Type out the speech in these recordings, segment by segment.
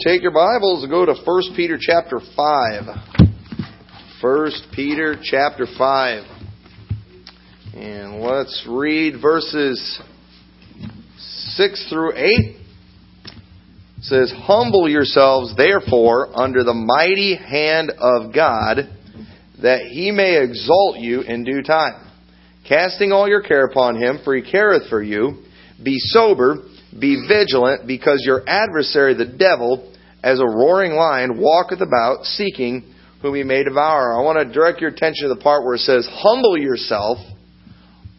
Take your Bibles and go to 1 Peter chapter 5. 1 Peter chapter 5. And let's read verses 6 through 8. It says, Humble yourselves, therefore, under the mighty hand of God, that he may exalt you in due time. Casting all your care upon him, for he careth for you. Be sober be vigilant, because your adversary, the devil, as a roaring lion, walketh about, seeking whom he may devour. I want to direct your attention to the part where it says, Humble yourself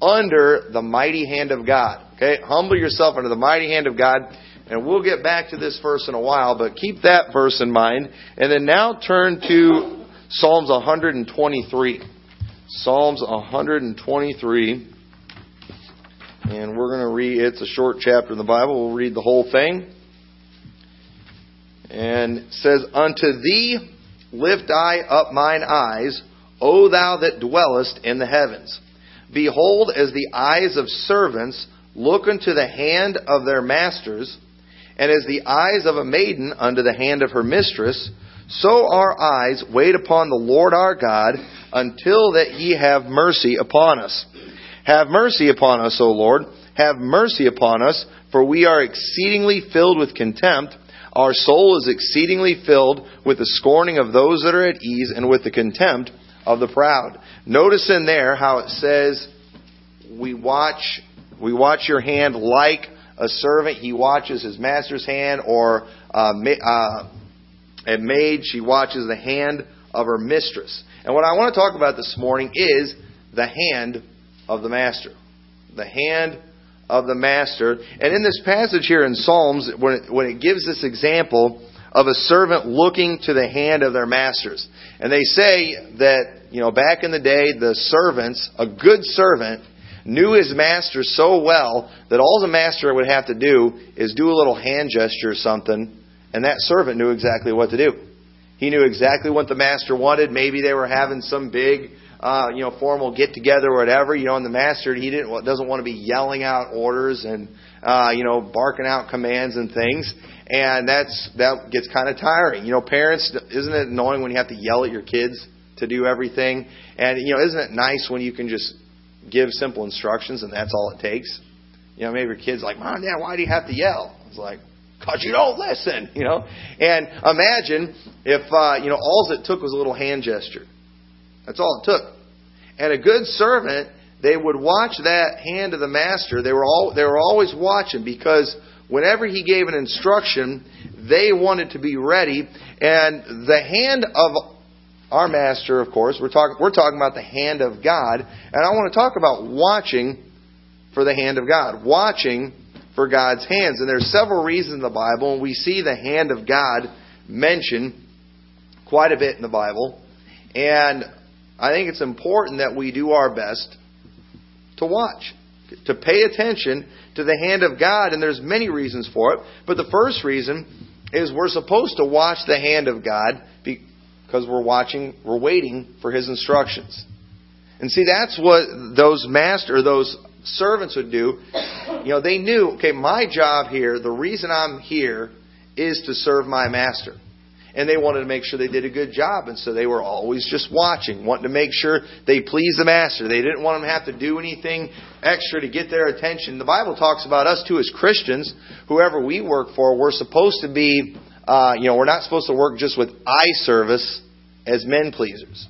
under the mighty hand of God. Okay? Humble yourself under the mighty hand of God. And we'll get back to this verse in a while, but keep that verse in mind. And then now turn to Psalms 123. Psalms 123. And we're going to read, it's a short chapter in the Bible. We'll read the whole thing. And says, Unto thee lift I up mine eyes, O thou that dwellest in the heavens. Behold, as the eyes of servants look unto the hand of their masters, and as the eyes of a maiden unto the hand of her mistress, so our eyes wait upon the Lord our God until that he have mercy upon us. Have mercy upon us, O Lord. Have mercy upon us, for we are exceedingly filled with contempt. Our soul is exceedingly filled with the scorning of those that are at ease and with the contempt of the proud. Notice in there how it says, we watch, we watch your hand like a servant. He watches his master's hand, or uh, uh, a maid, she watches the hand of her mistress. And what I want to talk about this morning is the hand of the master. The hand of the master. And in this passage here in Psalms, when it, when it gives this example of a servant looking to the hand of their masters. And they say that, you know, back in the day, the servants, a good servant, knew his master so well that all the master would have to do is do a little hand gesture or something, and that servant knew exactly what to do. He knew exactly what the master wanted. Maybe they were having some big uh, you know, formal get together or whatever, you know, and the master he didn't doesn't want to be yelling out orders and uh, you know, barking out commands and things. And that's that gets kind of tiring. You know, parents, isn't it annoying when you have to yell at your kids to do everything? And you know, isn't it nice when you can just give simple instructions and that's all it takes? You know, maybe your kid's like, "Mom, Dad, why do you have to yell?" It's like, "Cause you don't listen." You know. And imagine if uh, you know all it took was a little hand gesture that's all it took. And a good servant, they would watch that hand of the master. They were all they were always watching because whenever he gave an instruction, they wanted to be ready. And the hand of our master, of course, we're talking we're talking about the hand of God, and I want to talk about watching for the hand of God, watching for God's hands. And there's several reasons in the Bible, and we see the hand of God mentioned quite a bit in the Bible. And I think it's important that we do our best to watch, to pay attention to the hand of God, and there's many reasons for it. But the first reason is we're supposed to watch the hand of God because we're watching, we're waiting for His instructions. And see, that's what those master, those servants would do. You know, they knew, okay, my job here, the reason I'm here is to serve my master and they wanted to make sure they did a good job. And so they were always just watching, wanting to make sure they pleased the master. They didn't want them to have to do anything extra to get their attention. The Bible talks about us too as Christians, whoever we work for, we're supposed to be, uh, you know, we're not supposed to work just with eye service as men pleasers.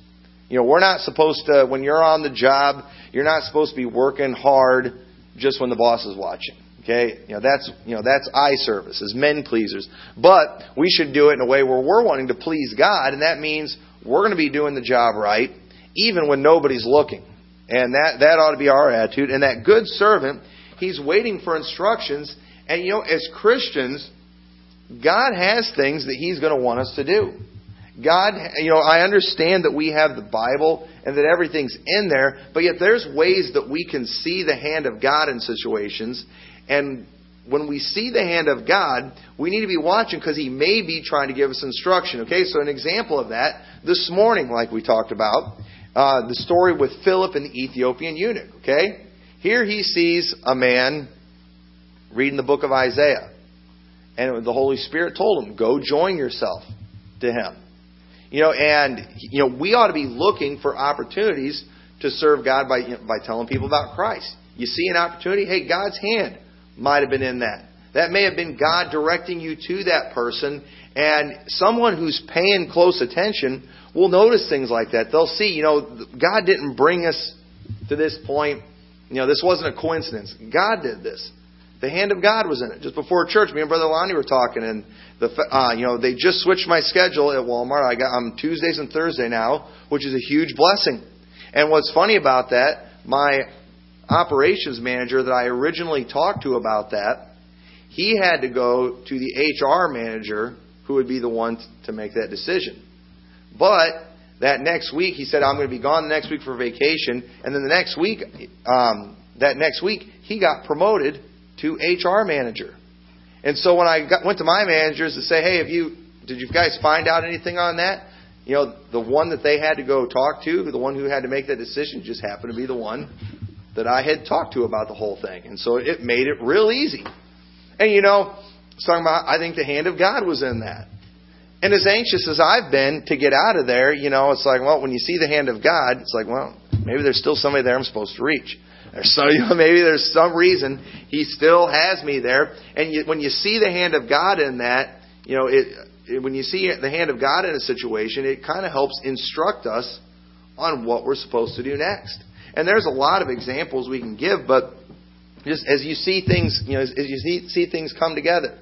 You know, we're not supposed to, when you're on the job, you're not supposed to be working hard just when the boss is watching. Okay, you know that's you know that's eye service as men pleasers. But we should do it in a way where we're wanting to please God, and that means we're going to be doing the job right, even when nobody's looking. And that that ought to be our attitude. And that good servant, he's waiting for instructions. And you know, as Christians, God has things that He's going to want us to do. God, you know, I understand that we have the Bible and that everything's in there, but yet there's ways that we can see the hand of God in situations. And when we see the hand of God, we need to be watching because He may be trying to give us instruction. Okay, so an example of that this morning, like we talked about, uh, the story with Philip and the Ethiopian eunuch. Okay, here he sees a man reading the book of Isaiah. And the Holy Spirit told him, go join yourself to him. You know, and, you know, we ought to be looking for opportunities to serve God by, you know, by telling people about Christ. You see an opportunity, hey, God's hand might have been in that. That may have been God directing you to that person, and someone who's paying close attention will notice things like that. They'll see, you know, God didn't bring us to this point. You know, this wasn't a coincidence. God did this. The hand of God was in it. Just before church, me and Brother Lonnie were talking, and the uh, you know they just switched my schedule at Walmart. I got I'm Tuesdays and Thursday now, which is a huge blessing. And what's funny about that, my operations manager that I originally talked to about that, he had to go to the HR manager who would be the one to make that decision. But that next week, he said, I'm going to be gone the next week for vacation. And then the next week, um, that next week, he got promoted to HR manager. And so when I got, went to my managers to say, hey, have you, did you guys find out anything on that? You know, the one that they had to go talk to, the one who had to make that decision, just happened to be the one that I had talked to about the whole thing. And so it made it real easy. And you know, talking about, I think the hand of God was in that. And as anxious as I've been to get out of there, you know, it's like, well, when you see the hand of God, it's like, well, maybe there's still somebody there I'm supposed to reach. There's so, you know, maybe there's some reason He still has me there. And you, when you see the hand of God in that, you know, it, it, when you see the hand of God in a situation, it kind of helps instruct us on what we're supposed to do next. And there's a lot of examples we can give, but just as you see things, you know, as, you see, see things come together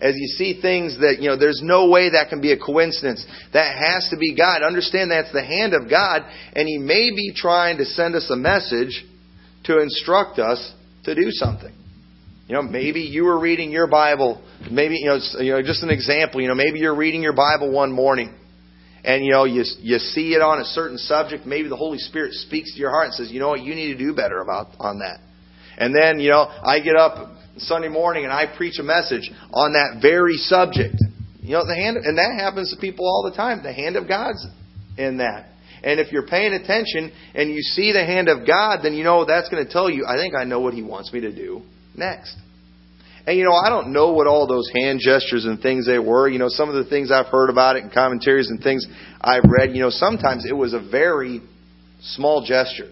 as you see things that, you know, there's no way that can be a coincidence. That has to be God. Understand that's the hand of God, and He may be trying to send us a message to instruct us to do something. You know, maybe you were reading your Bible. Maybe you know, you know, just an example. You know, maybe you're reading your Bible one morning, and you know, you you see it on a certain subject. Maybe the Holy Spirit speaks to your heart and says, you know what, you need to do better about on that. And then you know, I get up Sunday morning and I preach a message on that very subject. You know, the hand, and that happens to people all the time. The hand of God's in that. And if you're paying attention and you see the hand of God, then you know that's going to tell you, I think I know what He wants me to do next. And you know, I don't know what all those hand gestures and things they were. You know, some of the things I've heard about it and commentaries and things I've read, you know, sometimes it was a very small gesture.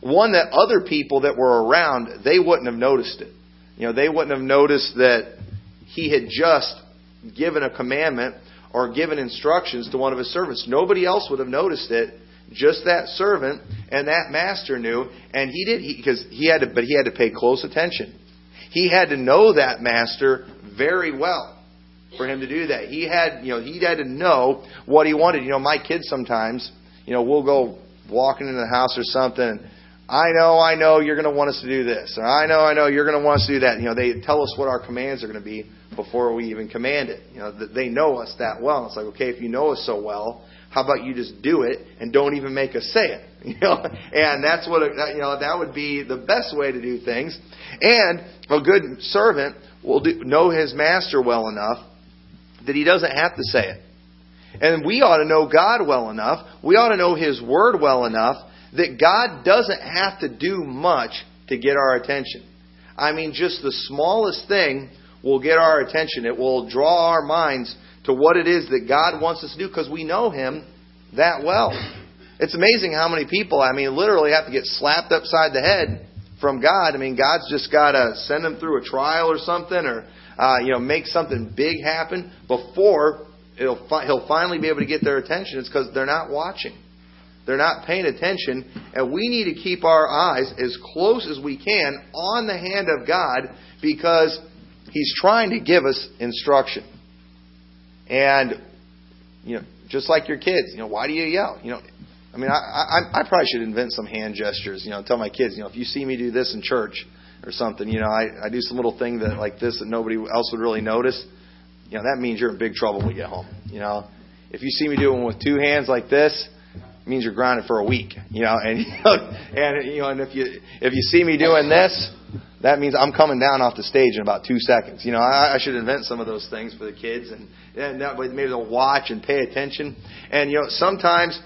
One that other people that were around, they wouldn't have noticed it. You know, they wouldn't have noticed that he had just given a commandment or given instructions to one of his servants. Nobody else would have noticed it. Just that servant and that master knew, and he did because he, he had to, but he had to pay close attention. He had to know that master very well for him to do that. He had, you know, he had to know what he wanted. You know, my kids sometimes, you know, we'll go walking into the house or something. I know, I know you're going to want us to do this. Or I know, I know you're going to want us to do that. You know, they tell us what our commands are going to be before we even command it. You know, they know us that well. It's like, okay, if you know us so well, how about you just do it and don't even make us say it? You know, and that's what you know. That would be the best way to do things. And a good servant will do, know his master well enough that he doesn't have to say it. And we ought to know God well enough. We ought to know His Word well enough that God doesn't have to do much to get our attention. I mean, just the smallest thing will get our attention. It will draw our minds to what it is that God wants us to do because we know Him that well. It's amazing how many people, I mean, literally have to get slapped upside the head from God. I mean, God's just got to send them through a trial or something or, uh, you know, make something big happen before it'll fi- he'll finally be able to get their attention. It's because they're not watching. They're not paying attention, and we need to keep our eyes as close as we can on the hand of God because He's trying to give us instruction. And, you know, just like your kids, you know, why do you yell? You know, I mean, I, I, I probably should invent some hand gestures, you know, tell my kids, you know, if you see me do this in church or something, you know, I, I do some little thing that like this that nobody else would really notice, you know, that means you're in big trouble when you get home. You know, if you see me doing with two hands like this, means you're grounded for a week, you know, and and you know, and if you if you see me doing this, that means I'm coming down off the stage in about two seconds. You know, I, I should invent some of those things for the kids, and and that way maybe they'll watch and pay attention. And you know, sometimes,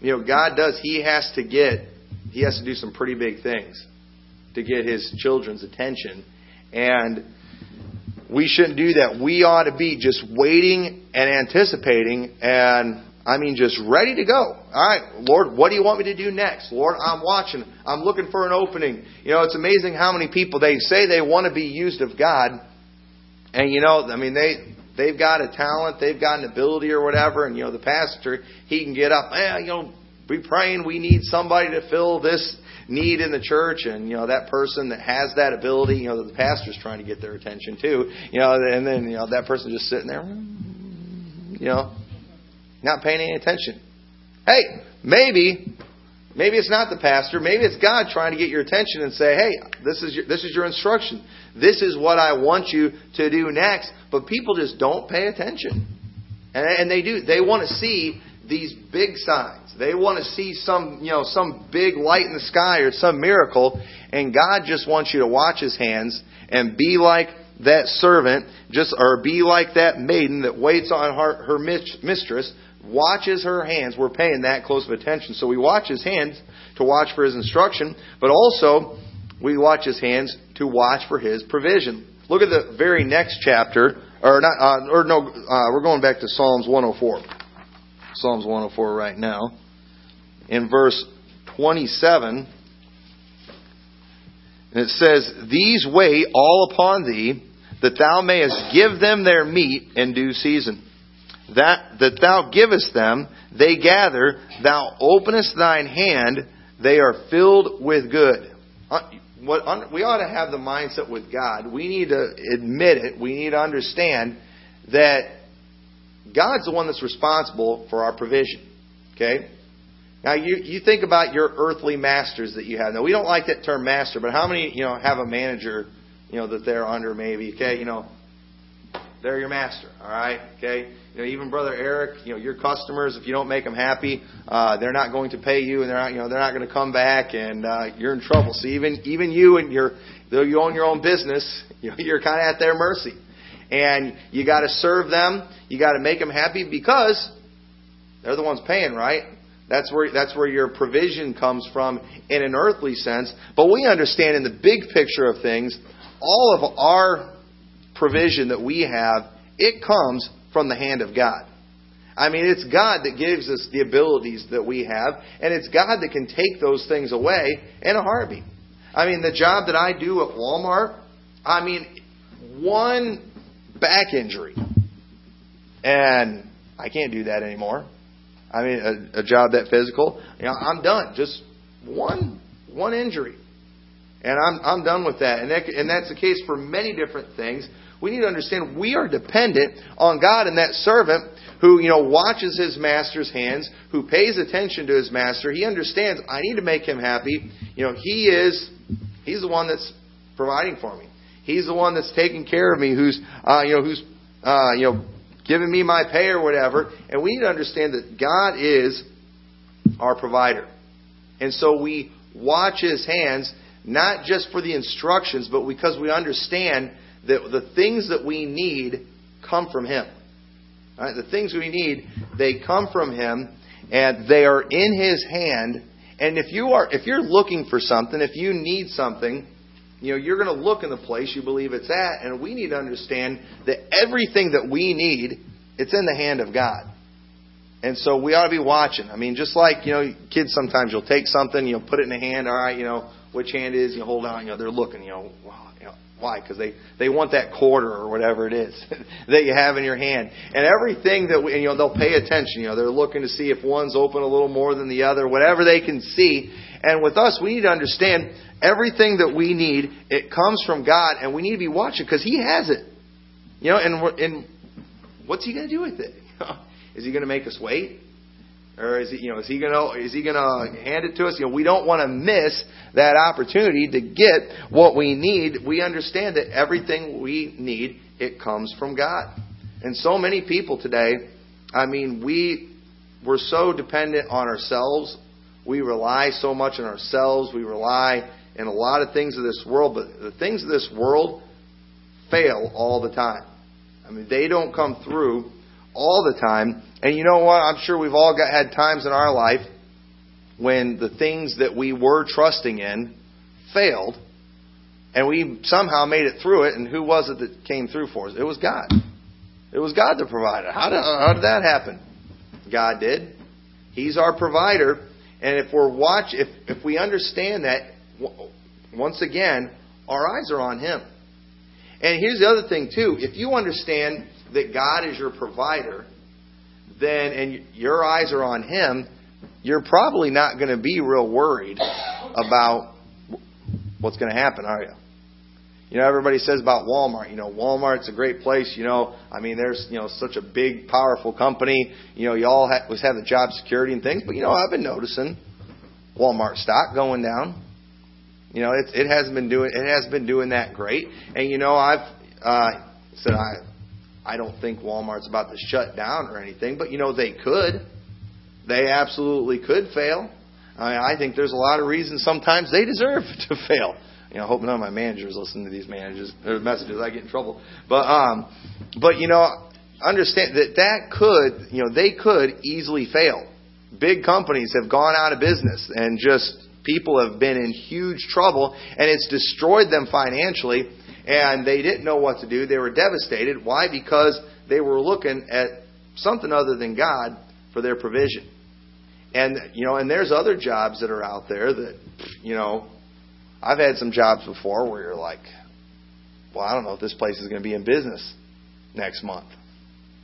you know, God does. He has to get, he has to do some pretty big things to get his children's attention, and we shouldn't do that. We ought to be just waiting and anticipating and I mean, just ready to go. All right, Lord, what do you want me to do next? Lord, I'm watching. I'm looking for an opening. You know, it's amazing how many people they say they want to be used of God, and you know, I mean, they they've got a talent, they've got an ability or whatever, and you know, the pastor he can get up, eh, you know, be praying. We need somebody to fill this need in the church, and you know, that person that has that ability, you know, the pastor's trying to get their attention too. You know, and then you know that person just sitting there, you know not paying any attention. Hey, maybe, maybe it's not the pastor. Maybe it's God trying to get your attention and say, hey, this is your, this is your instruction. This is what I want you to do next. But people just don't pay attention. And, and they do. They want to see these big signs. They want to see some, you know, some big light in the sky or some miracle. And God just wants you to watch His hands and be like that servant, just or be like that maiden that waits on her, her mistress, watches her hands. We're paying that close of attention. So we watch his hands to watch for his instruction, but also we watch his hands to watch for his provision. Look at the very next chapter, or not, uh, or no, uh, we're going back to Psalms 104. Psalms 104 right now. In verse 27, and it says, These wait all upon thee, that thou mayest give them their meat in due season that, that thou givest them, they gather, thou openest thine hand, they are filled with good. Uh, what, we ought to have the mindset with God. We need to admit it. We need to understand that God's the one that's responsible for our provision. Okay? Now you you think about your earthly masters that you have. Now we don't like that term master, but how many you know have a manager you know that they're under maybe? Okay, you know they're your master. All right, okay. You know, even brother Eric, you know, your customers, if you don't make them happy, uh, they're not going to pay you, and they're not, you know, they're not going to come back, and uh, you're in trouble. So even even you and your, though you own your own business, you know, you're kind of at their mercy, and you got to serve them. You got to make them happy because they're the ones paying, right? That's where that's where your provision comes from in an earthly sense. But we understand in the big picture of things, all of our provision that we have, it comes from the hand of God. I mean, it's God that gives us the abilities that we have, and it's God that can take those things away in a heartbeat. I mean, the job that I do at Walmart, I mean, one back injury, and I can't do that anymore. I mean, a, a job that physical, you know, I'm done. Just one one injury, and I'm I'm done with that. And that, and that's the case for many different things we need to understand we are dependent on God and that servant who, you know, watches his master's hands, who pays attention to his master. He understands I need to make him happy. You know, he is he's the one that's providing for me. He's the one that's taking care of me, who's uh, you know, who's uh, you know, giving me my pay or whatever. And we need to understand that God is our provider. And so we watch his hands not just for the instructions, but because we understand that the things that we need come from Him. Right? The things we need, they come from Him, and they are in His hand. And if you are, if you're looking for something, if you need something, you know, you're going to look in the place you believe it's at, and we need to understand that everything that we need, it's in the hand of God. And so we ought to be watching. I mean, just like, you know, kids sometimes you'll take something, you'll put it in the hand, all right, you know, which hand is, you hold out, you know, they're looking, you know, wow, why? Because they, they want that quarter or whatever it is that you have in your hand. And everything that we, and, you know, they'll pay attention. You know, they're looking to see if one's open a little more than the other, whatever they can see. And with us, we need to understand everything that we need, it comes from God, and we need to be watching because He has it. You know, and, and what's He going to do with it? Is He going to make us wait? Or is he, you know, is he gonna is he gonna hand it to us? You know, we don't want to miss that opportunity to get what we need. We understand that everything we need it comes from God. And so many people today, I mean, we we're so dependent on ourselves. We rely so much on ourselves. We rely in a lot of things of this world, but the things of this world fail all the time. I mean, they don't come through all the time. And you know what? I'm sure we've all got, had times in our life when the things that we were trusting in failed. and we somehow made it through it. And who was it that came through for us? It was God. It was God that provided. How did, how did that happen? God did. He's our provider. And if we're watch, if if we understand that, once again, our eyes are on Him. And here's the other thing too: if you understand that God is your provider, then and your eyes are on Him, you're probably not going to be real worried about what's going to happen, are you? You know, everybody says about Walmart, you know, Walmart's a great place. You know, I mean, there's, you know, such a big, powerful company. You know, you all ha- have the job security and things. But, you know, I've been noticing Walmart stock going down. You know, it, it hasn't been doing, it has been doing that great. And, you know, I've, uh, said I, I don't think Walmart's about to shut down or anything, but, you know, they could. They absolutely could fail. I, I think there's a lot of reasons sometimes they deserve to fail. You know, I hope none of my managers listen to these managers or messages. I get in trouble. But um, but you know, understand that that could you know they could easily fail. Big companies have gone out of business and just people have been in huge trouble and it's destroyed them financially and they didn't know what to do. They were devastated. Why? Because they were looking at something other than God for their provision. And you know, and there's other jobs that are out there that you know I've had some jobs before where you're like, well, I don't know if this place is going to be in business next month.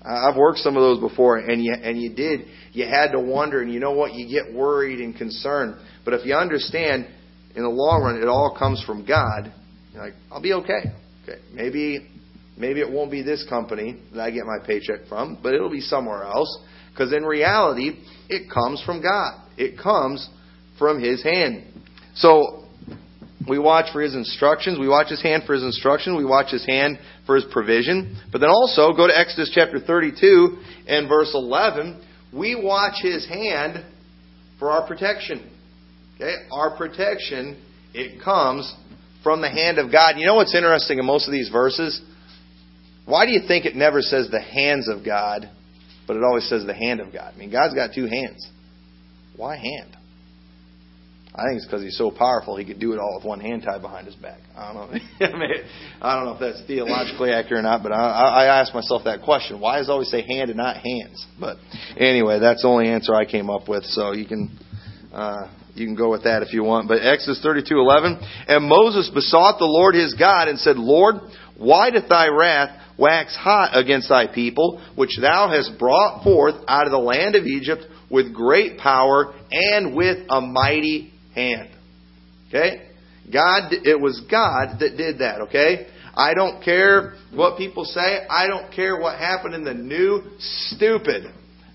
I've worked some of those before, and you and you did. You had to wonder, and you know what? You get worried and concerned. But if you understand, in the long run, it all comes from God. Like, I'll be okay. Okay, maybe maybe it won't be this company that I get my paycheck from, but it'll be somewhere else. Because in reality, it comes from God. It comes from His hand. So we watch for his instructions. We watch his hand for his instruction. We watch his hand for his provision. But then also, go to Exodus chapter 32 and verse 11. We watch his hand for our protection. Okay? Our protection, it comes from the hand of God. You know what's interesting in most of these verses? Why do you think it never says the hands of God, but it always says the hand of God? I mean, God's got two hands. Why hand? I think it's because he's so powerful he could do it all with one hand tied behind his back. I don't know. I, don't know if that's theologically accurate or not, but I, I ask myself that question: Why does it always say hand and not hands? But anyway, that's the only answer I came up with. So you can uh, you can go with that if you want. But Exodus thirty-two eleven, and Moses besought the Lord his God and said, Lord, why doth thy wrath wax hot against thy people, which thou hast brought forth out of the land of Egypt with great power and with a mighty hand. Okay? God, it was God that did that, okay? I don't care what people say. I don't care what happened in the new stupid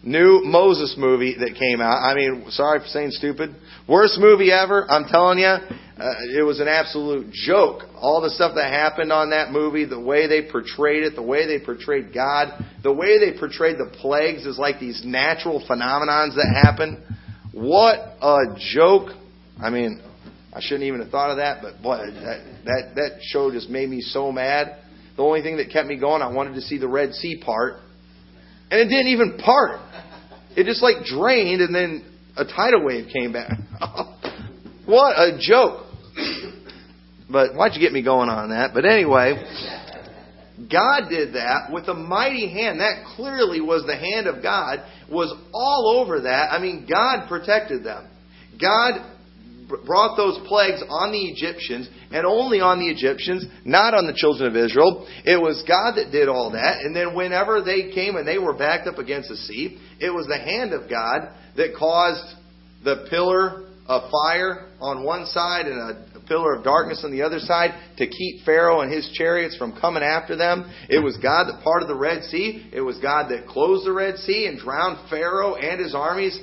new Moses movie that came out. I mean, sorry for saying stupid. Worst movie ever. I'm telling you, uh, it was an absolute joke. All the stuff that happened on that movie, the way they portrayed it, the way they portrayed God, the way they portrayed the plagues as like these natural phenomenons that happen. What a joke I mean, I shouldn't even have thought of that, but boy, that, that, that show just made me so mad. The only thing that kept me going, I wanted to see the Red Sea part. And it didn't even part. It just like drained and then a tidal wave came back. what a joke. But why'd you get me going on that? But anyway, God did that with a mighty hand. That clearly was the hand of God, was all over that. I mean, God protected them. God brought those plagues on the Egyptians and only on the Egyptians, not on the children of Israel. It was God that did all that. And then whenever they came and they were backed up against the sea, it was the hand of God that caused the pillar of fire on one side and a pillar of darkness on the other side to keep Pharaoh and his chariots from coming after them. It was God that parted the Red Sea. It was God that closed the Red Sea and drowned Pharaoh and his armies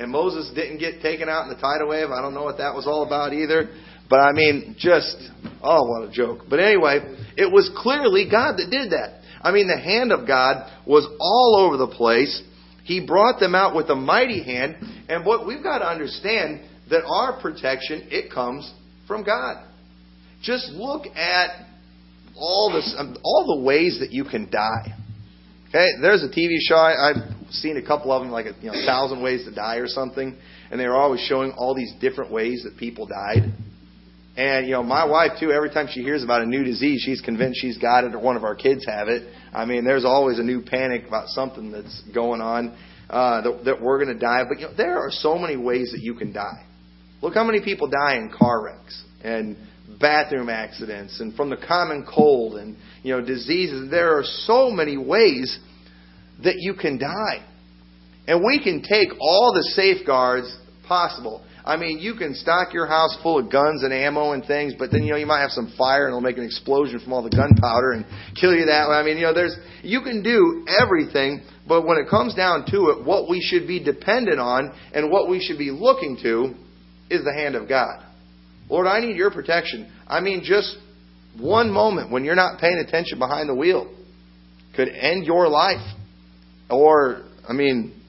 and Moses didn't get taken out in the tidal wave. I don't know what that was all about either. But I mean, just, oh, what a joke. But anyway, it was clearly God that did that. I mean, the hand of God was all over the place. He brought them out with a mighty hand. And what we've got to understand that our protection, it comes from God. Just look at all this, all the ways that you can die. Okay, there's a TV show I, I've seen a couple of them, like a you know, thousand ways to die or something, and they were always showing all these different ways that people died. And you know, my wife too. Every time she hears about a new disease, she's convinced she's got it or one of our kids have it. I mean, there's always a new panic about something that's going on uh, that, that we're going to die. But you know, there are so many ways that you can die. Look how many people die in car wrecks and bathroom accidents and from the common cold and you know diseases. There are so many ways that you can die. And we can take all the safeguards possible. I mean, you can stock your house full of guns and ammo and things, but then you know you might have some fire and it'll make an explosion from all the gunpowder and kill you that way. I mean, you know, there's you can do everything, but when it comes down to it, what we should be dependent on and what we should be looking to is the hand of God. Lord, I need your protection. I mean, just one moment when you're not paying attention behind the wheel could end your life. Or, I mean,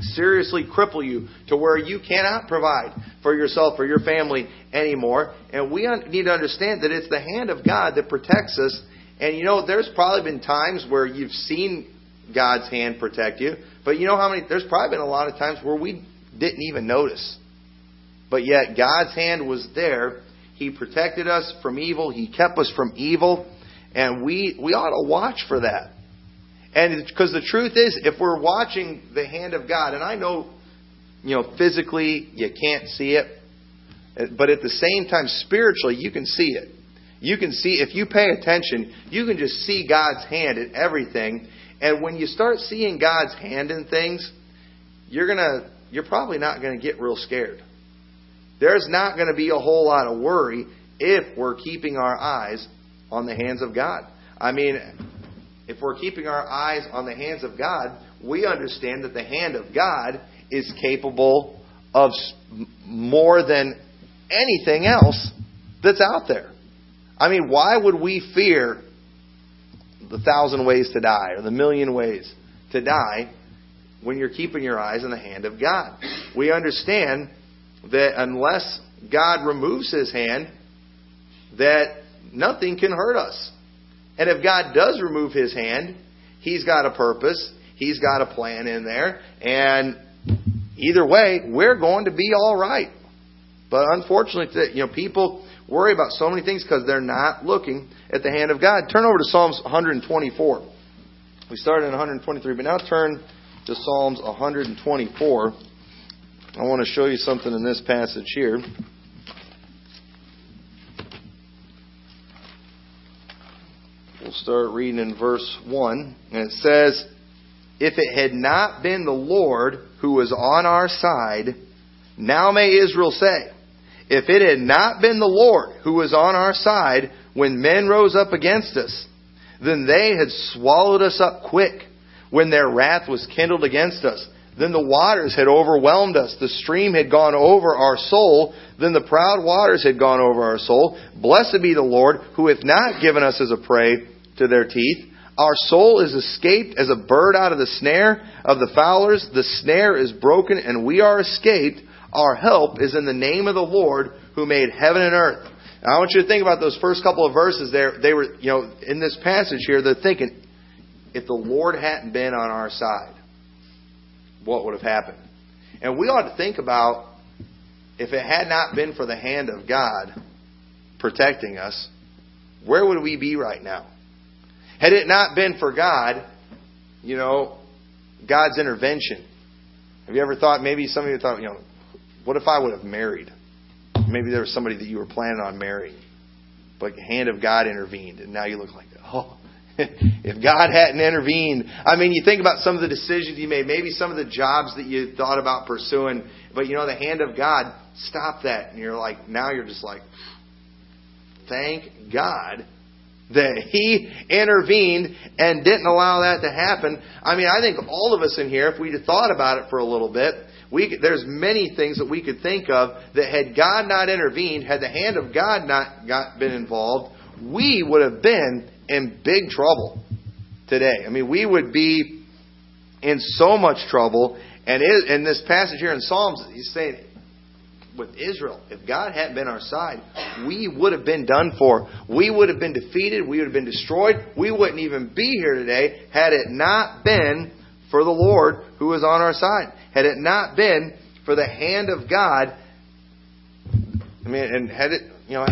seriously cripple you to where you cannot provide for yourself or your family anymore. And we need to understand that it's the hand of God that protects us. And you know, there's probably been times where you've seen God's hand protect you, but you know how many, there's probably been a lot of times where we didn't even notice. But yet God's hand was there. He protected us from evil. He kept us from evil. And we, we ought to watch for that. And because the truth is, if we're watching the hand of God, and I know, you know, physically you can't see it, but at the same time, spiritually, you can see it. You can see, if you pay attention, you can just see God's hand in everything. And when you start seeing God's hand in things, you're gonna, you're probably not gonna get real scared. There's not gonna be a whole lot of worry if we're keeping our eyes on the hands of God. I mean, if we're keeping our eyes on the hands of God, we understand that the hand of God is capable of more than anything else that's out there. I mean, why would we fear the thousand ways to die or the million ways to die when you're keeping your eyes on the hand of God? We understand that unless God removes his hand, that nothing can hurt us. And if God does remove his hand, he's got a purpose, he's got a plan in there, and either way, we're going to be all right. But unfortunately, you know, people worry about so many things because they're not looking at the hand of God. Turn over to Psalms 124. We started in 123, but now turn to Psalms 124. I want to show you something in this passage here. We'll start reading in verse 1. And it says, If it had not been the Lord who was on our side, now may Israel say, If it had not been the Lord who was on our side when men rose up against us, then they had swallowed us up quick when their wrath was kindled against us. Then the waters had overwhelmed us. The stream had gone over our soul. Then the proud waters had gone over our soul. Blessed be the Lord, who hath not given us as a prey to their teeth. Our soul is escaped as a bird out of the snare of the fowlers. The snare is broken and we are escaped. Our help is in the name of the Lord who made heaven and earth. Now, I want you to think about those first couple of verses there. They were, you know, in this passage here, they're thinking, if the Lord hadn't been on our side, what would have happened? And we ought to think about if it had not been for the hand of God protecting us, where would we be right now? Had it not been for God, you know, God's intervention. Have you ever thought, maybe some of you thought, you know, what if I would have married? Maybe there was somebody that you were planning on marrying, but the hand of God intervened, and now you look like, oh, if God hadn't intervened. I mean, you think about some of the decisions you made, maybe some of the jobs that you thought about pursuing, but you know, the hand of God stopped that, and you're like, now you're just like, thank God that he intervened and didn't allow that to happen. I mean, I think all of us in here, if we'd thought about it for a little bit, we there's many things that we could think of that had God not intervened, had the hand of God not got, been involved, we would have been in big trouble today. I mean, we would be in so much trouble. And in this passage here in Psalms, he's saying, with Israel. If God hadn't been our side, we would have been done for. We would have been defeated. We would have been destroyed. We wouldn't even be here today had it not been for the Lord who was on our side. Had it not been for the hand of God, I mean, and had it, you know,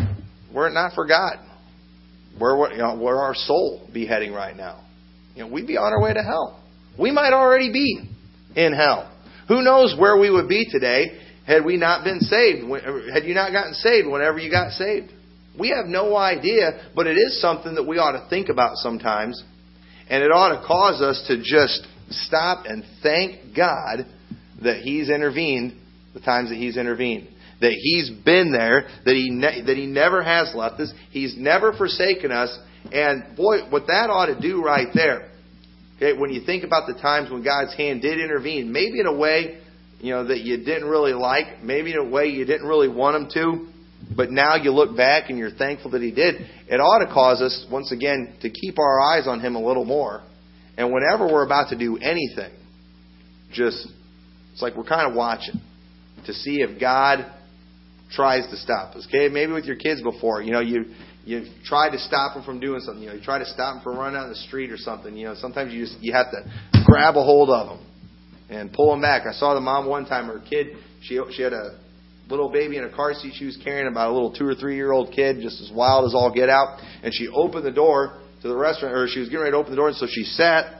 were it not for God, where would you know, where our soul be heading right now? You know, we'd be on our way to hell. We might already be in hell. Who knows where we would be today had we not been saved? Had you not gotten saved whenever you got saved? We have no idea, but it is something that we ought to think about sometimes. And it ought to cause us to just stop and thank God that He's intervened the times that He's intervened. That He's been there, that He, ne- that he never has left us, He's never forsaken us. And boy, what that ought to do right there, okay, when you think about the times when God's hand did intervene, maybe in a way you know, that you didn't really like, maybe in a way you didn't really want him to, but now you look back and you're thankful that he did, it ought to cause us, once again, to keep our eyes on him a little more. And whenever we're about to do anything, just, it's like we're kind of watching to see if God tries to stop us. Okay, maybe with your kids before, you know, you you tried to stop them from doing something. You know, you try to stop them from running out in the street or something. You know, sometimes you just you have to grab a hold of them and pull him back. I saw the mom one time. Her kid, she she had a little baby in a car seat. She was carrying about a little two or three year old kid, just as wild as all get out. And she opened the door to the restaurant, or she was getting ready to open the door, and so she sat.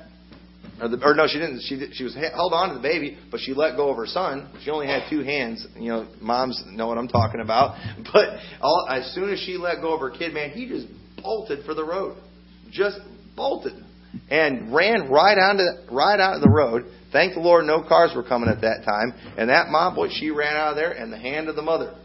Or, the, or no, she didn't. She she was held on to the baby, but she let go of her son. She only had two hands. You know, moms know what I'm talking about. But all, as soon as she let go of her kid, man, he just bolted for the road, just bolted, and ran right onto right out of the road Thank the Lord no cars were coming at that time. And that mom, boy, she ran out of there, and the hand of the mother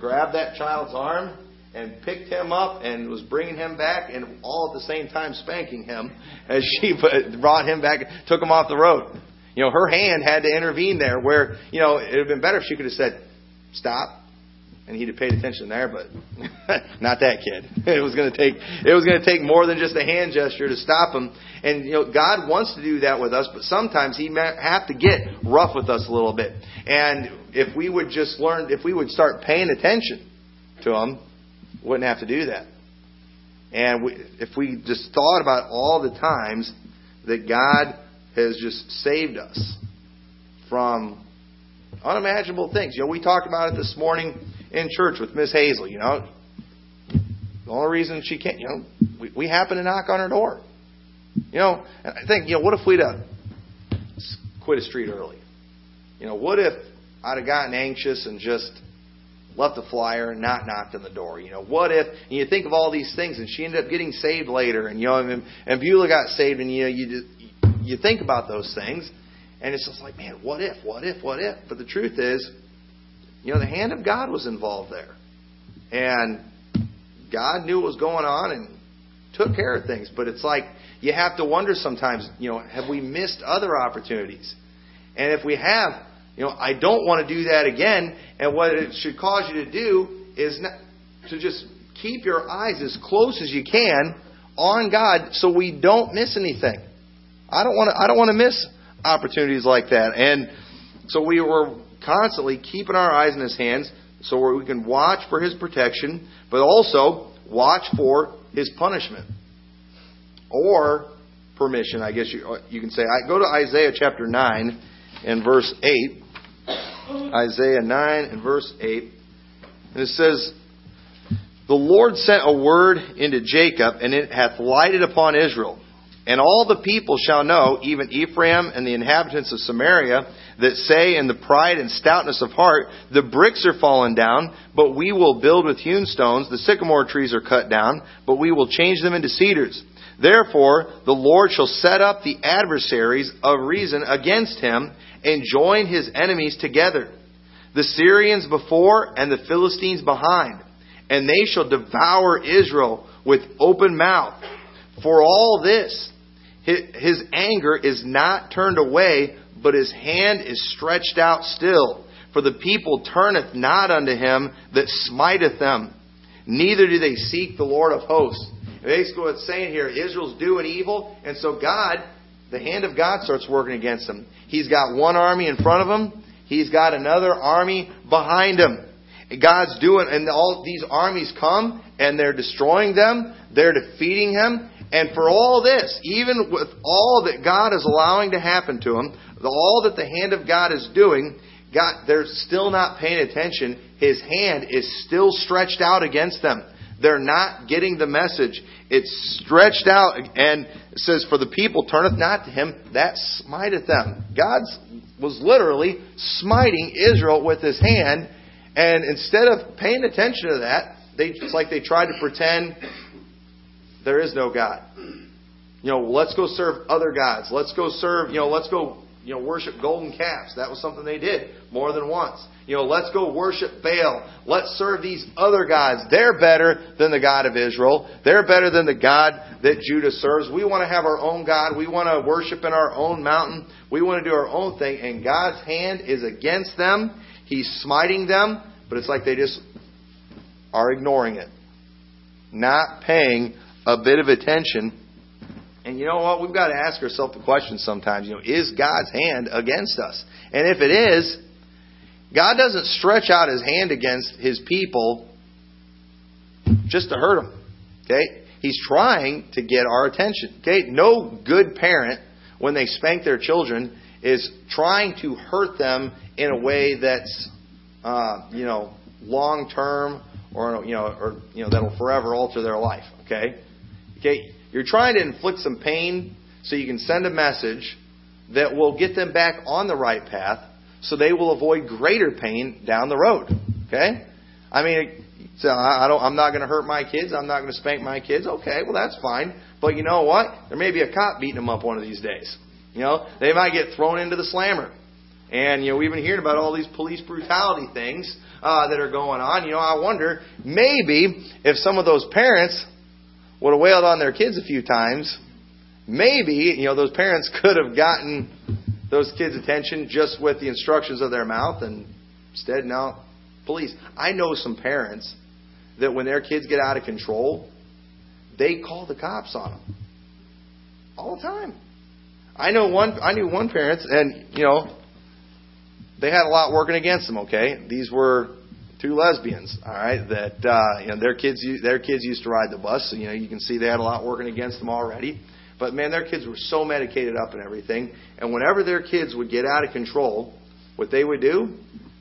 grabbed that child's arm and picked him up and was bringing him back, and all at the same time spanking him as she brought him back, took him off the road. You know, her hand had to intervene there where, you know, it would have been better if she could have said, Stop, and he'd have paid attention there, but not that kid. It was going to take it was going to take more than just a hand gesture to stop him. And you know, God wants to do that with us, but sometimes He may have to get rough with us a little bit. And if we would just learn, if we would start paying attention to Him, wouldn't have to do that. And we, if we just thought about all the times that God has just saved us from unimaginable things. You know, we talked about it this morning in church with Miss Hazel. You know, the only reason she can't, you know, we, we happen to knock on her door. You know, and I think, you know, what if we'd have quit a street early? You know, what if I'd have gotten anxious and just left a flyer and not knocked on the door? You know, what if, and you think of all these things, and she ended up getting saved later, and, you know, and, and Beulah got saved, and, you know, you, just, you think about those things, and it's just like, man, what if, what if, what if? But the truth is, you know, the hand of God was involved there. And God knew what was going on and took care of things. But it's like you have to wonder sometimes, you know, have we missed other opportunities? And if we have, you know, I don't want to do that again. And what it should cause you to do is not, to just keep your eyes as close as you can on God so we don't miss anything. I don't want to I don't want to miss opportunities like that. And so we were constantly keeping our eyes in His hands so we can watch for His protection, but also watch for His punishment or permission. I guess you, you can say. I go to Isaiah chapter 9 and verse 8. Isaiah 9 and verse 8. And it says, The Lord sent a word into Jacob, and it hath lighted upon Israel. And all the people shall know, even Ephraim and the inhabitants of Samaria, that say in the pride and stoutness of heart, The bricks are fallen down, but we will build with hewn stones. The sycamore trees are cut down, but we will change them into cedars. Therefore, the Lord shall set up the adversaries of Rezin against him, and join his enemies together. The Syrians before, and the Philistines behind. And they shall devour Israel with open mouth. For all this, his anger is not turned away, but his hand is stretched out still. For the people turneth not unto him that smiteth them, neither do they seek the Lord of hosts. Basically, what it's saying here, Israel's doing evil, and so God, the hand of God starts working against them. He's got one army in front of him, he's got another army behind him. God's doing, and all these armies come, and they're destroying them, they're defeating him, and for all this, even with all that God is allowing to happen to him, all that the hand of God is doing, God, they're still not paying attention. His hand is still stretched out against them. They're not getting the message. It's stretched out and it says, For the people turneth not to him, that smiteth them. God was literally smiting Israel with his hand, and instead of paying attention to that, they, it's like they tried to pretend there is no God. You know, let's go serve other gods. Let's go serve, you know, let's go you know, worship golden calves. That was something they did more than once. You know, let's go worship Baal. Let's serve these other gods. They're better than the God of Israel. They're better than the God that Judah serves. We want to have our own God. We want to worship in our own mountain. We want to do our own thing. And God's hand is against them. He's smiting them. But it's like they just are ignoring it. Not paying a bit of attention and you know what? We've got to ask ourselves the question sometimes, you know, is God's hand against us? And if it is, God doesn't stretch out his hand against his people just to hurt them. Okay? He's trying to get our attention. Okay? No good parent, when they spank their children, is trying to hurt them in a way that's, uh, you know, long term or you know, or you know, that'll forever alter their life. Okay? Okay? You're trying to inflict some pain so you can send a message that will get them back on the right path so they will avoid greater pain down the road. Okay? I mean, so I don't, I'm not going to hurt my kids. I'm not going to spank my kids. Okay, well that's fine. But you know what? There may be a cop beating them up one of these days. You know, they might get thrown into the slammer. And you know, we've been hearing about all these police brutality things uh, that are going on. You know, I wonder maybe if some of those parents would have wailed on their kids a few times, maybe, you know, those parents could have gotten those kids' attention just with the instructions of their mouth and instead now police. I know some parents that when their kids get out of control, they call the cops on them. All the time. I know one I knew one parent and you know they had a lot working against them, okay? These were two lesbians, all right, that uh, you know their kids their kids used to ride the bus, so you know you can see they had a lot working against them already. But man, their kids were so medicated up and everything, and whenever their kids would get out of control, what they would do,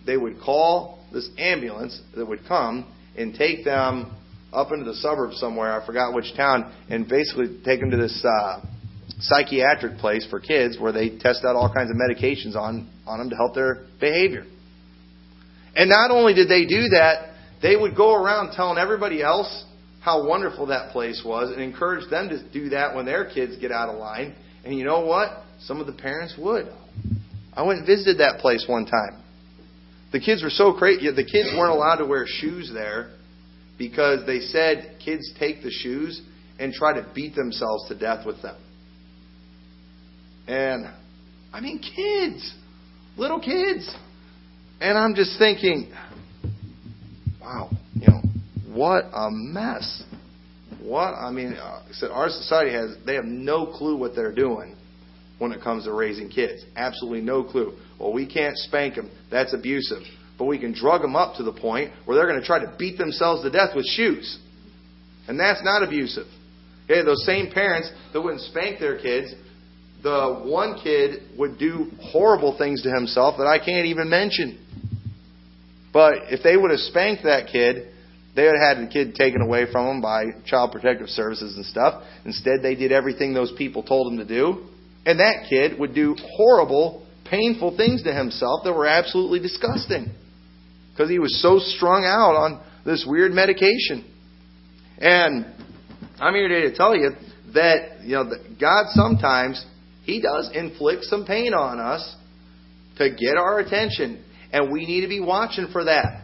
they would call this ambulance that would come and take them up into the suburbs somewhere. I forgot which town, and basically take them to this uh, psychiatric place for kids where they test out all kinds of medications on on them to help their behavior. And not only did they do that, they would go around telling everybody else how wonderful that place was and encourage them to do that when their kids get out of line. And you know what? Some of the parents would. I went and visited that place one time. The kids were so crazy. The kids weren't allowed to wear shoes there because they said kids take the shoes and try to beat themselves to death with them. And I mean, kids, little kids. And I'm just thinking, wow, you know, what a mess. What I mean, uh, said our society has they have no clue what they're doing when it comes to raising kids. Absolutely no clue. Well, we can't spank them. That's abusive. But we can drug them up to the point where they're going to try to beat themselves to death with shoes. And that's not abusive. Okay, those same parents that wouldn't spank their kids, the one kid would do horrible things to himself that I can't even mention. But if they would have spanked that kid, they would have had the kid taken away from them by child protective services and stuff. Instead, they did everything those people told them to do. And that kid would do horrible, painful things to himself that were absolutely disgusting. Because he was so strung out on this weird medication. And I'm here today to tell you that, you know, God sometimes, He does inflict some pain on us to get our attention. And we need to be watching for that.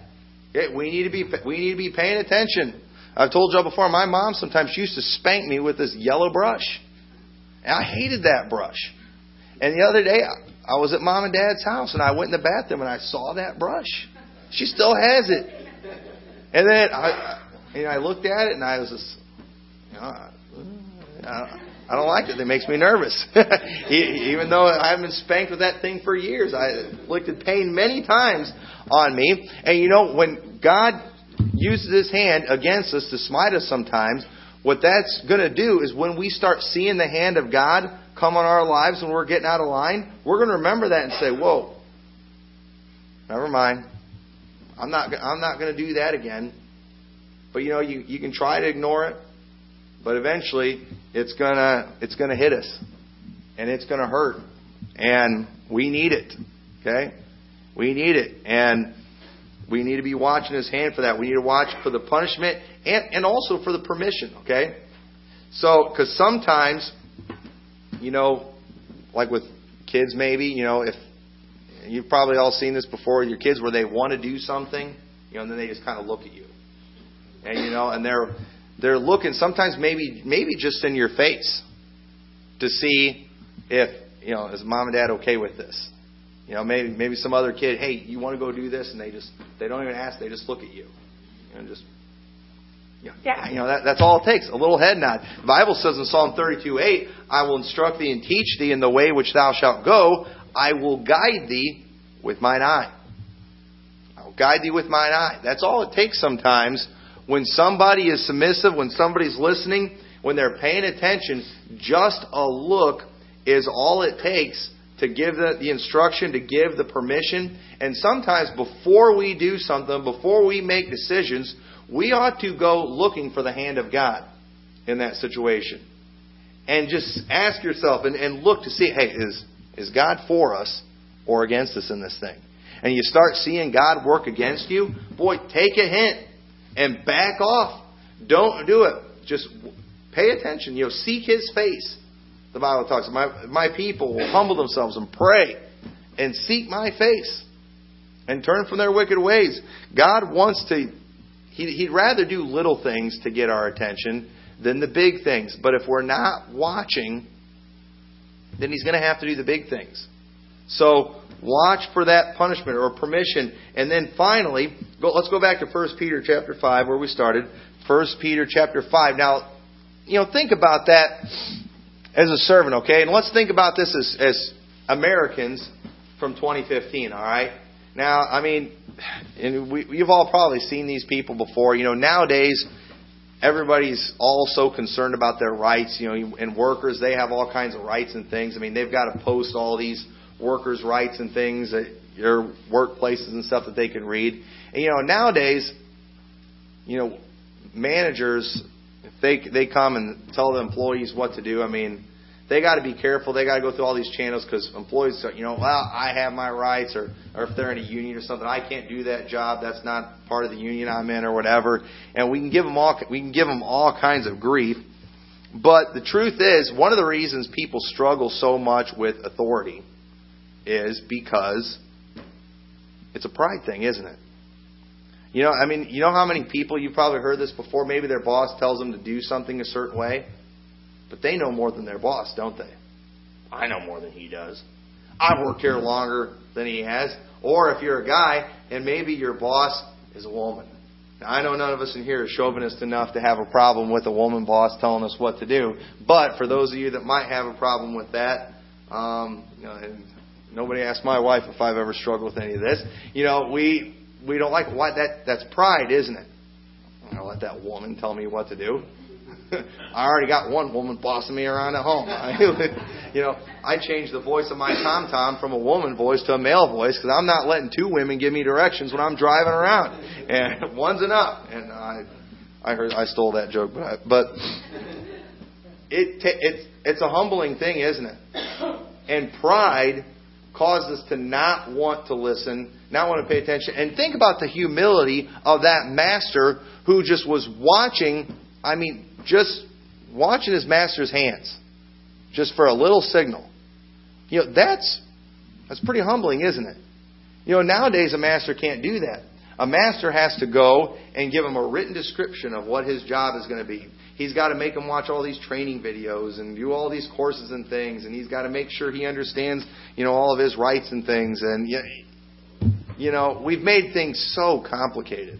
We need to be we need to be paying attention. I've told y'all before, my mom sometimes used to spank me with this yellow brush. And I hated that brush. And the other day, I was at mom and dad's house, and I went in the bathroom and I saw that brush. She still has it. And then I, and I looked at it, and I was just, you know, I, I don't like it. It makes me nervous. Even though I haven't been spanked with that thing for years, I inflicted pain many times on me. And you know, when God uses His hand against us to smite us sometimes, what that's going to do is when we start seeing the hand of God come on our lives when we're getting out of line, we're going to remember that and say, "Whoa, never mind. I'm not, I'm not going to do that again. But you know, you, you can try to ignore it, but eventually it's gonna, it's gonna hit us. And it's gonna hurt. And we need it. Okay? We need it. And we need to be watching his hand for that. We need to watch for the punishment and, and also for the permission. Okay? So, because sometimes, you know, like with kids maybe, you know, if you've probably all seen this before with your kids where they want to do something, you know, and then they just kind of look at you. And you know, and they're they're looking sometimes maybe maybe just in your face to see if, you know, is mom and dad okay with this? You know, maybe maybe some other kid, hey, you want to go do this and they just they don't even ask, they just look at you. You know, just yeah, you know, that, that's all it takes. A little head nod. The Bible says in Psalm 32 8, I will instruct thee and teach thee in the way which thou shalt go. I will guide thee with mine eye. I will guide thee with mine eye. That's all it takes sometimes when somebody is submissive, when somebody's listening, when they're paying attention. Just a look is all it takes to give the, the instruction, to give the permission. And sometimes before we do something, before we make decisions, we ought to go looking for the hand of God in that situation. And just ask yourself and, and look to see, hey, is, is God for us or against us in this thing? And you start seeing God work against you, boy, take a hint and back off. Don't do it. Just pay attention. You know, seek His face. The Bible talks. My my people will humble themselves and pray and seek my face and turn from their wicked ways. God wants to He'd rather do little things to get our attention than the big things. But if we're not watching, then He's going to have to do the big things. So watch for that punishment or permission. And then finally, go, let's go back to 1 Peter chapter 5 where we started. 1 Peter chapter 5. Now, you know, think about that as a servant, okay? And let's think about this as, as Americans from 2015, all right? Now, I mean, and we, you've all probably seen these people before. You know, nowadays, everybody's all so concerned about their rights. You know, and workers, they have all kinds of rights and things. I mean, they've got to post all these workers' rights and things at their workplaces and stuff that they can read. And, you know, nowadays, you know, managers, if they, they come and tell the employees what to do, I mean, they got to be careful. They got to go through all these channels because employees, you know, well, I have my rights, or or if they're in a union or something, I can't do that job. That's not part of the union I'm in, or whatever. And we can give them all we can give them all kinds of grief. But the truth is, one of the reasons people struggle so much with authority is because it's a pride thing, isn't it? You know, I mean, you know how many people you've probably heard this before. Maybe their boss tells them to do something a certain way but they know more than their boss, don't they? I know more than he does. I've worked here longer than he has. Or if you're a guy and maybe your boss is a woman. Now, I know none of us in here are chauvinist enough to have a problem with a woman boss telling us what to do. But for those of you that might have a problem with that, um, you know, and nobody asked my wife if I've ever struggled with any of this. You know, we we don't like why that that's pride, isn't it? I'm gonna let that woman tell me what to do. I already got one woman bossing me around at home. you know, I changed the voice of my tom tom from a woman voice to a male voice because I'm not letting two women give me directions when I'm driving around, and one's enough. And I, I heard I stole that joke, but I, but it it's it's a humbling thing, isn't it? And pride causes us to not want to listen, not want to pay attention. And think about the humility of that master who just was watching. I mean, just watching his master's hands, just for a little signal. You know, that's that's pretty humbling, isn't it? You know, nowadays a master can't do that. A master has to go and give him a written description of what his job is going to be. He's got to make him watch all these training videos and do all these courses and things, and he's got to make sure he understands, you know, all of his rights and things. And you know, we've made things so complicated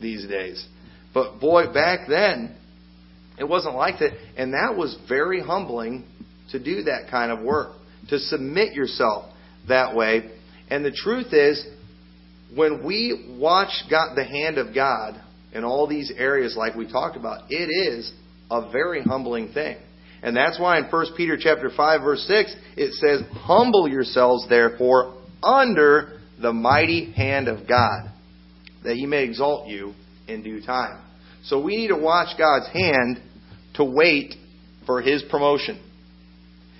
these days. But boy, back then, it wasn't like that. And that was very humbling to do that kind of work, to submit yourself that way. And the truth is, when we watch God, the hand of God in all these areas like we talked about, it is a very humbling thing. And that's why in 1 Peter chapter 5 verse 6 it says, "Humble yourselves therefore under the mighty hand of God, that he may exalt you in due time. So we need to watch God's hand to wait for his promotion.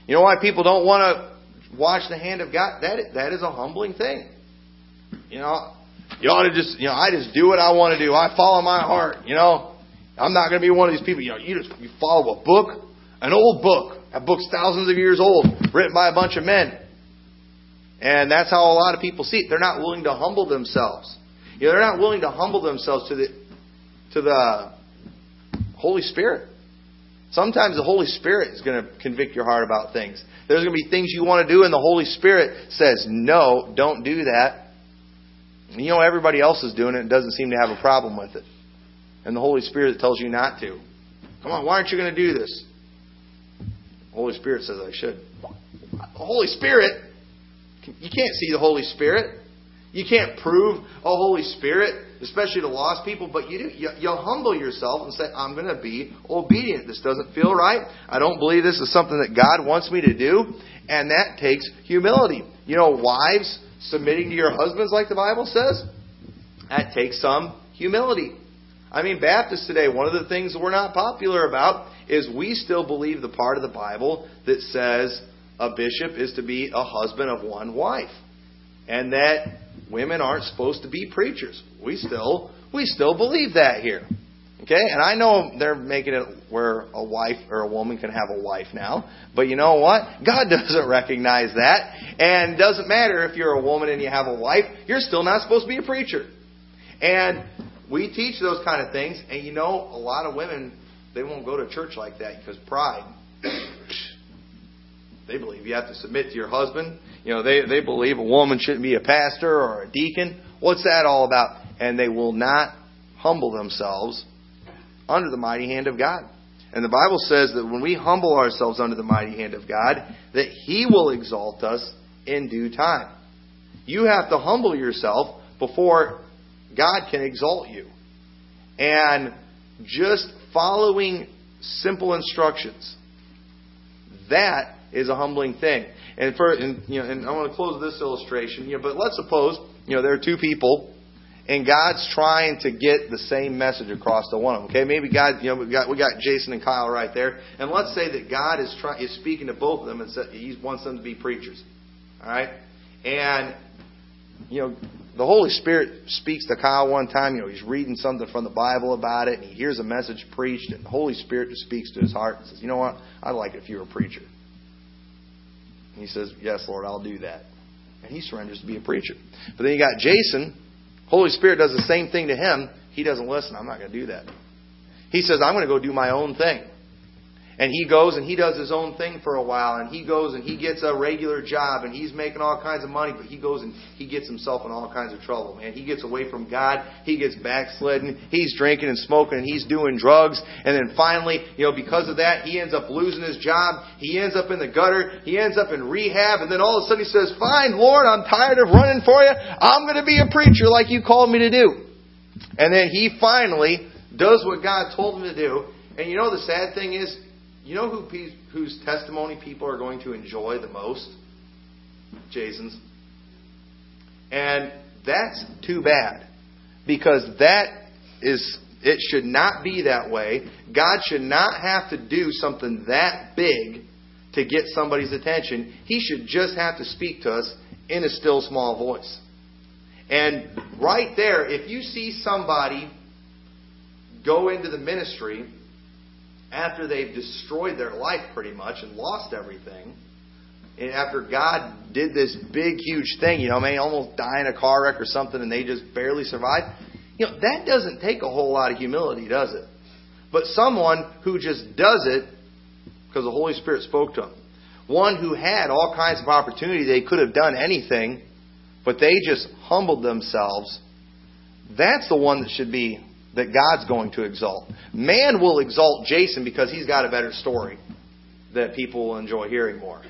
You know why people don't want to watch the hand of God? That that is a humbling thing. You know, you ought to just, you know, I just do what I want to do. I follow my heart. You know, I'm not going to be one of these people. You know, you just you follow a book, an old book. That book's thousands of years old, written by a bunch of men. And that's how a lot of people see it. They're not willing to humble themselves. You know, they're not willing to humble themselves to the to the Holy Spirit. Sometimes the Holy Spirit is going to convict your heart about things. There's going to be things you want to do, and the Holy Spirit says, No, don't do that. You know, everybody else is doing it and doesn't seem to have a problem with it. And the Holy Spirit tells you not to. Come on, why aren't you going to do this? The Holy Spirit says I should. The Holy Spirit? You can't see the Holy Spirit. You can't prove a Holy Spirit, especially to lost people, but you do. You, you'll humble yourself and say, I'm going to be obedient. This doesn't feel right. I don't believe this is something that God wants me to do. And that takes humility. You know, wives submitting to your husbands, like the Bible says, that takes some humility. I mean, Baptists today, one of the things we're not popular about is we still believe the part of the Bible that says a bishop is to be a husband of one wife. And that women aren't supposed to be preachers. We still we still believe that here. Okay? And I know they're making it where a wife or a woman can have a wife now. But you know what? God doesn't recognize that. And doesn't matter if you're a woman and you have a wife, you're still not supposed to be a preacher. And we teach those kind of things. And you know, a lot of women, they won't go to church like that because pride. they believe you have to submit to your husband. You know, they, they believe a woman shouldn't be a pastor or a deacon. What's that all about? And they will not humble themselves under the mighty hand of God. And the Bible says that when we humble ourselves under the mighty hand of God, that He will exalt us in due time. You have to humble yourself before God can exalt you. And just following simple instructions, that is a humbling thing. And for and, you know, and I want to close this illustration. You know, but let's suppose you know there are two people and God's trying to get the same message across to one of them. Okay, maybe God, you know, we got we got Jason and Kyle right there, and let's say that God is trying is speaking to both of them and He wants them to be preachers. All right, and you know, the Holy Spirit speaks to Kyle one time. You know, he's reading something from the Bible about it, and he hears a message preached, and the Holy Spirit just speaks to his heart and says, "You know what? I'd like it if you were a preacher." And he says, "Yes, Lord, I'll do that." And he surrenders to be a preacher. But then you got Jason Holy Spirit does the same thing to him. He doesn't listen. I'm not going to do that. He says, I'm going to go do my own thing. And he goes and he does his own thing for a while, and he goes and he gets a regular job, and he's making all kinds of money, but he goes and he gets himself in all kinds of trouble, man. He gets away from God, he gets backslidden, he's drinking and smoking, and he's doing drugs, and then finally, you know, because of that, he ends up losing his job, he ends up in the gutter, he ends up in rehab, and then all of a sudden he says, Fine, Lord, I'm tired of running for you, I'm going to be a preacher like you called me to do. And then he finally does what God told him to do, and you know the sad thing is, you know who whose testimony people are going to enjoy the most? Jason's. And that's too bad. Because that is it should not be that way. God should not have to do something that big to get somebody's attention. He should just have to speak to us in a still small voice. And right there, if you see somebody go into the ministry after they've destroyed their life pretty much and lost everything, and after God did this big, huge thing, you know, may almost die in a car wreck or something, and they just barely survive, you know, that doesn't take a whole lot of humility, does it? But someone who just does it because the Holy Spirit spoke to them. One who had all kinds of opportunity, they could have done anything, but they just humbled themselves. That's the one that should be that God's going to exalt. Man will exalt Jason because he's got a better story that people will enjoy hearing more.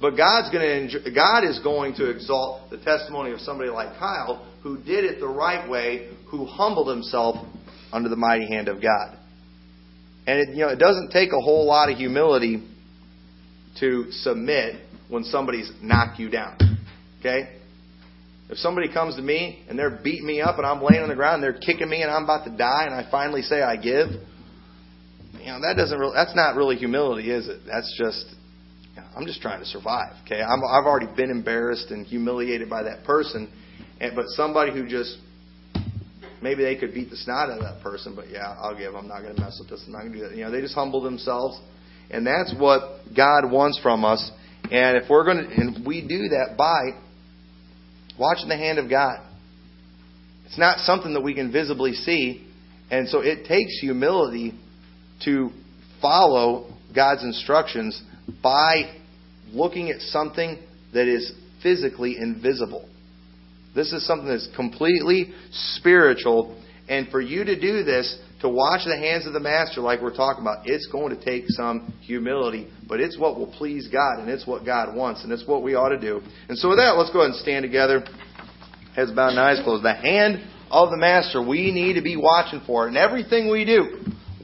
But God's going to enjoy, God is going to exalt the testimony of somebody like Kyle who did it the right way, who humbled himself under the mighty hand of God. And it, you know, it doesn't take a whole lot of humility to submit when somebody's knocked you down. Okay? If somebody comes to me and they're beating me up and I'm laying on the ground and they're kicking me and I'm about to die and I finally say I give, you know that doesn't really, that's not really humility, is it? That's just you know, I'm just trying to survive. Okay, I'm, I've already been embarrassed and humiliated by that person, and, but somebody who just maybe they could beat the snot out of that person, but yeah, I'll give. I'm not going to mess with this. I'm not going to do that. You know, they just humble themselves, and that's what God wants from us. And if we're going to, and we do that by watching the hand of God. It's not something that we can visibly see, and so it takes humility to follow God's instructions by looking at something that is physically invisible. This is something that's completely spiritual, and for you to do this, to wash the hands of the master like we're talking about, it's going to take some humility, but it's what will please God and it's what God wants and it's what we ought to do. And so with that, let's go ahead and stand together. Heads bowed and eyes closed. The hand of the master we need to be watching for in everything we do.